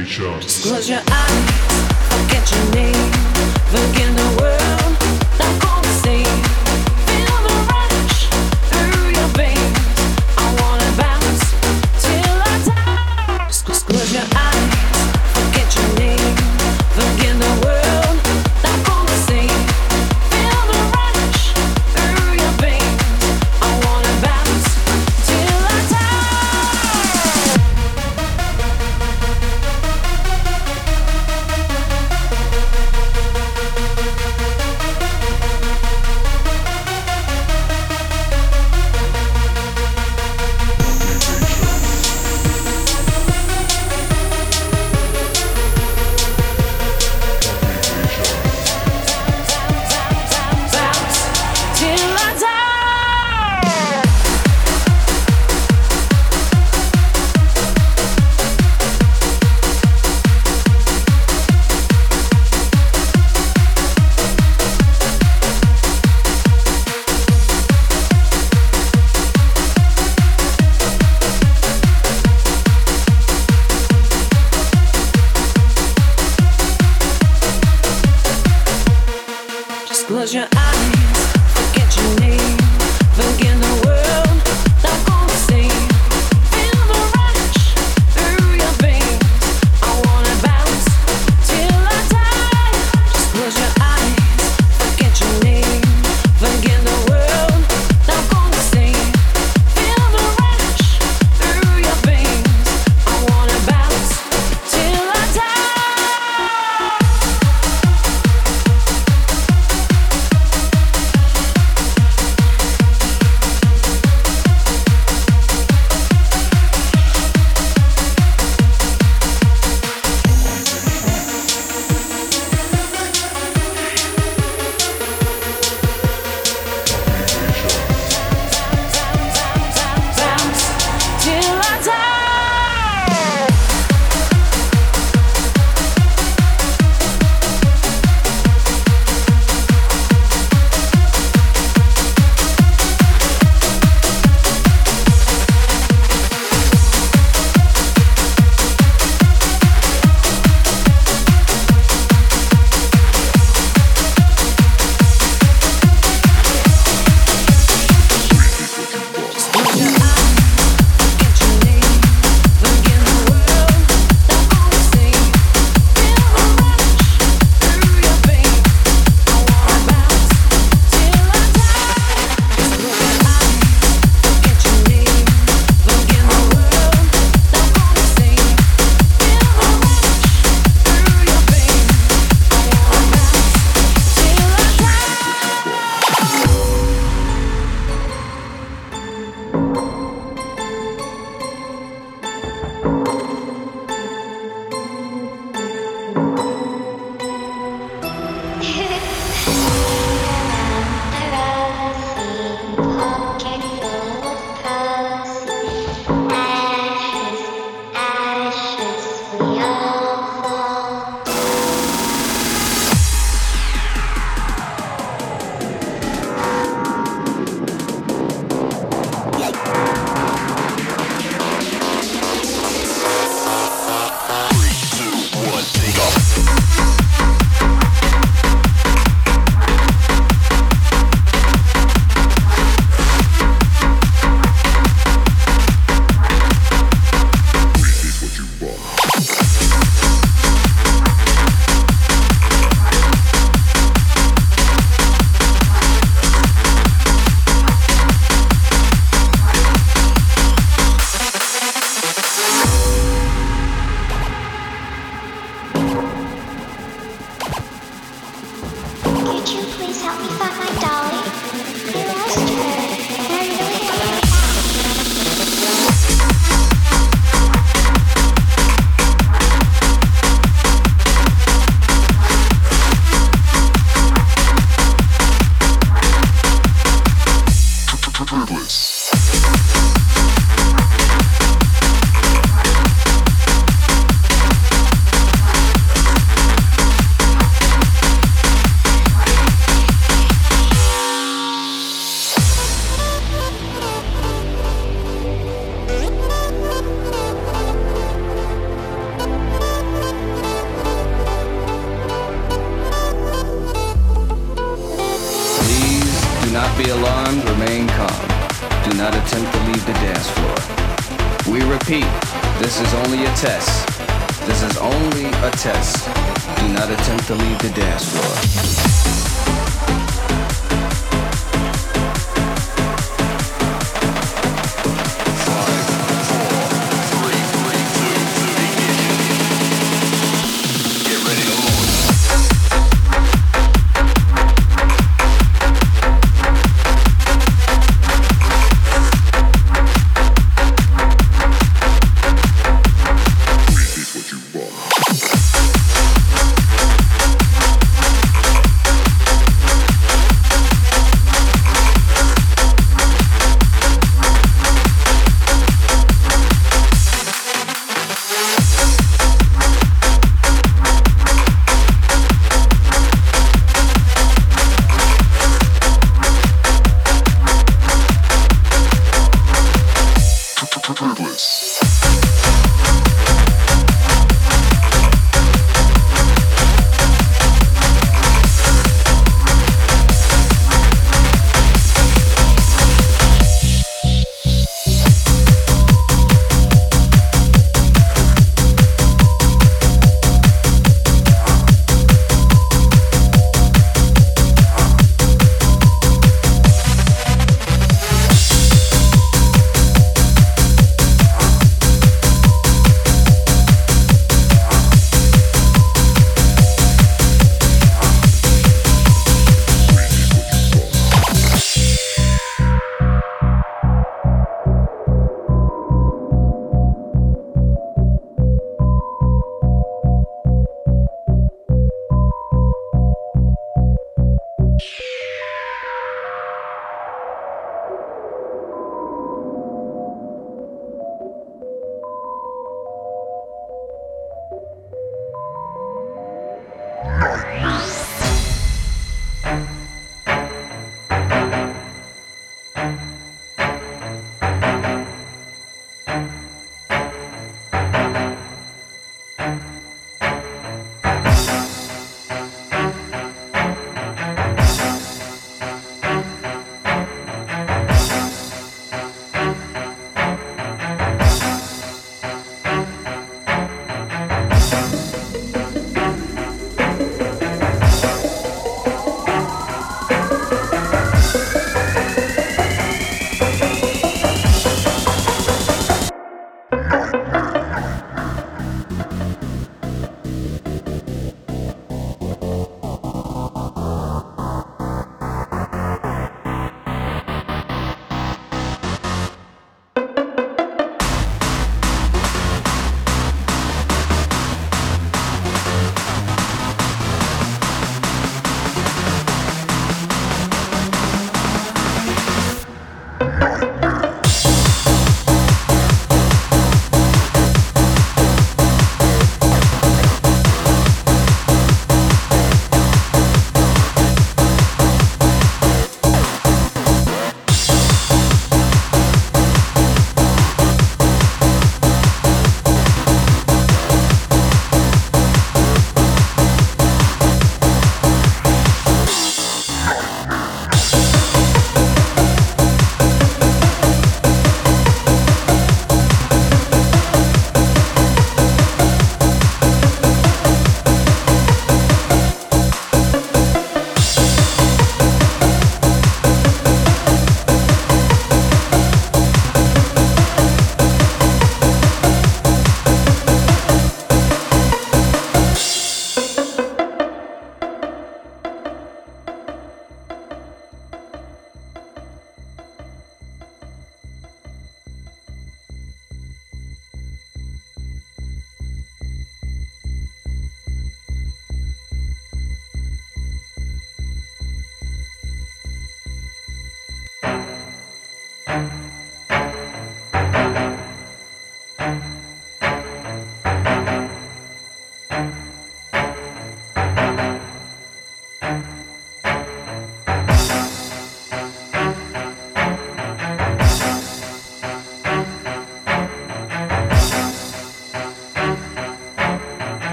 Creations. Close your eyes, forget your name, forget the world. the dance floor.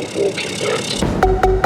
The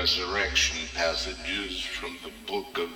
resurrection passages from the book of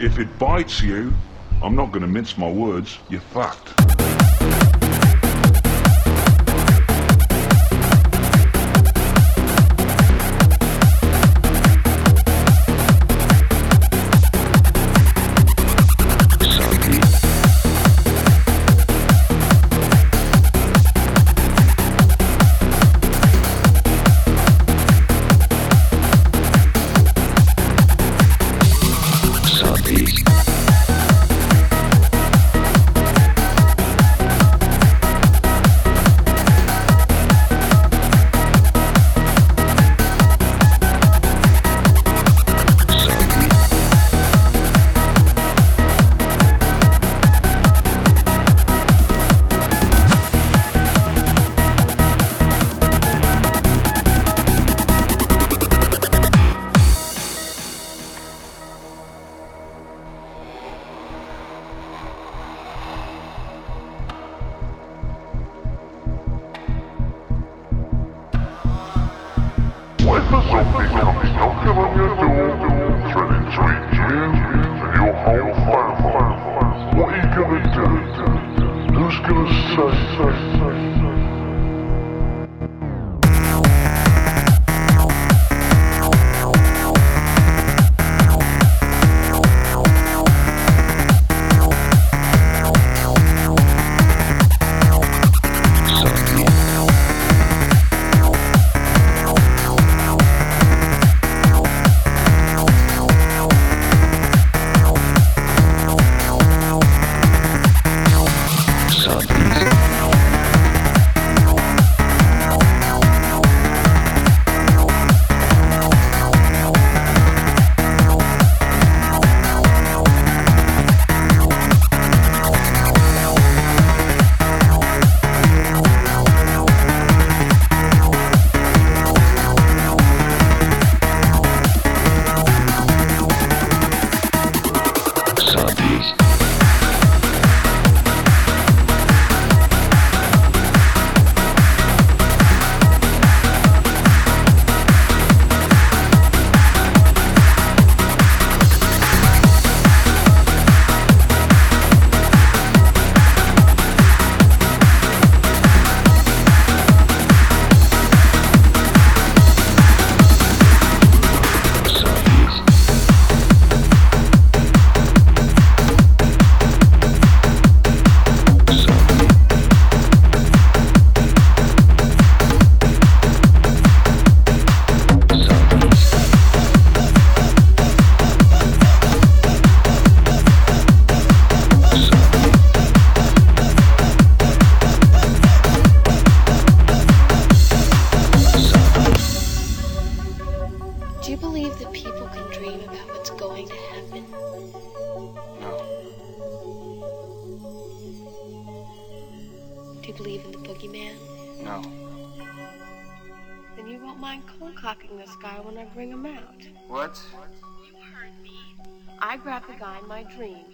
if it bites you, I'm not going to mince my words, you're fucked.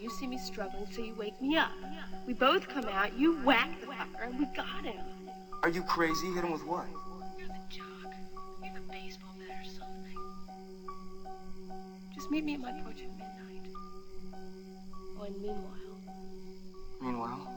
You see me struggling, so you wake me up. We both come out, you whack the fucker, and we got him. Are you crazy? Hit him with what? You're the jock. You're the baseball bat or something. Just meet me at my porch at midnight. Oh, and meanwhile, Meanwhile?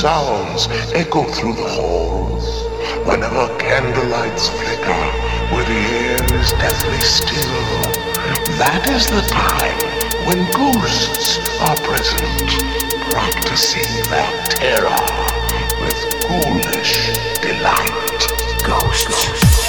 Sounds echo through the halls. Whenever candlelights flicker, where the air is deathly still, that is the time when ghosts are present, practicing their terror with ghoulish delight. Ghosts.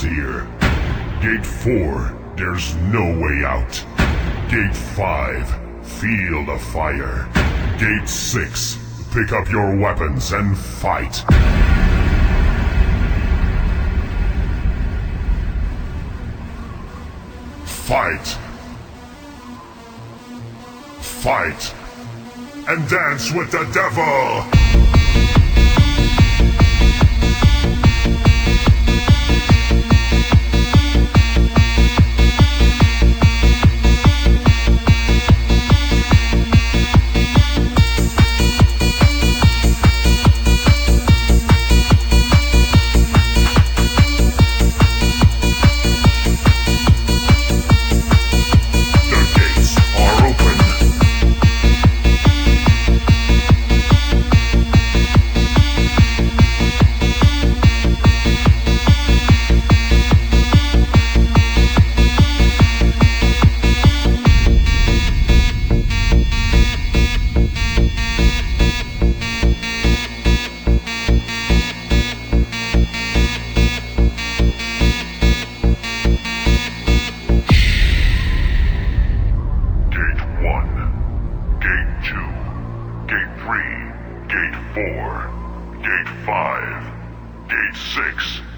Here. Gate 4, there's no way out. Gate 5, feel the fire. Gate 6, pick up your weapons and fight. Fight. Fight. And dance with the devil!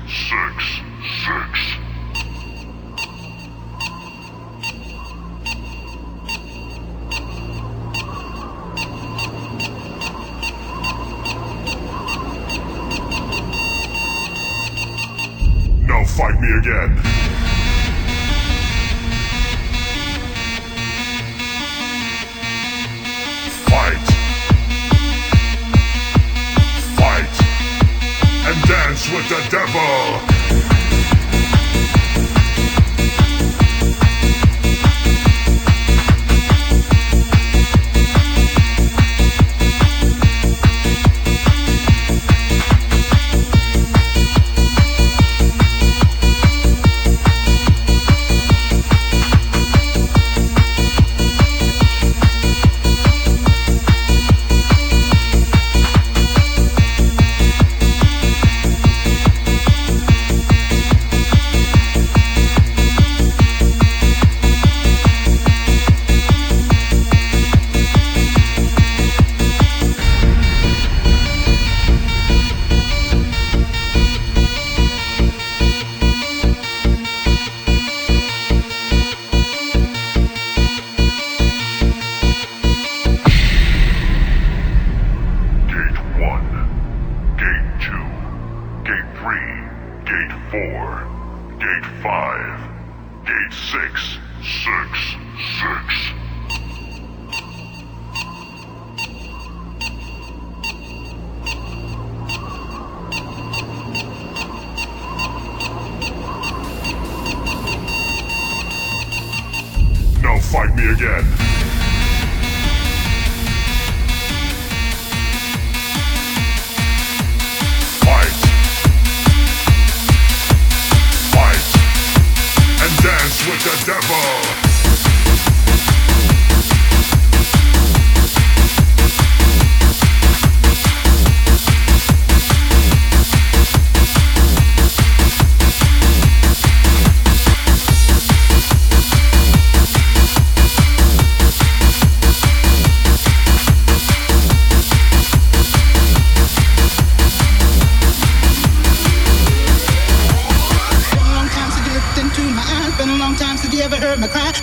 six, six. Now fight me again. devil.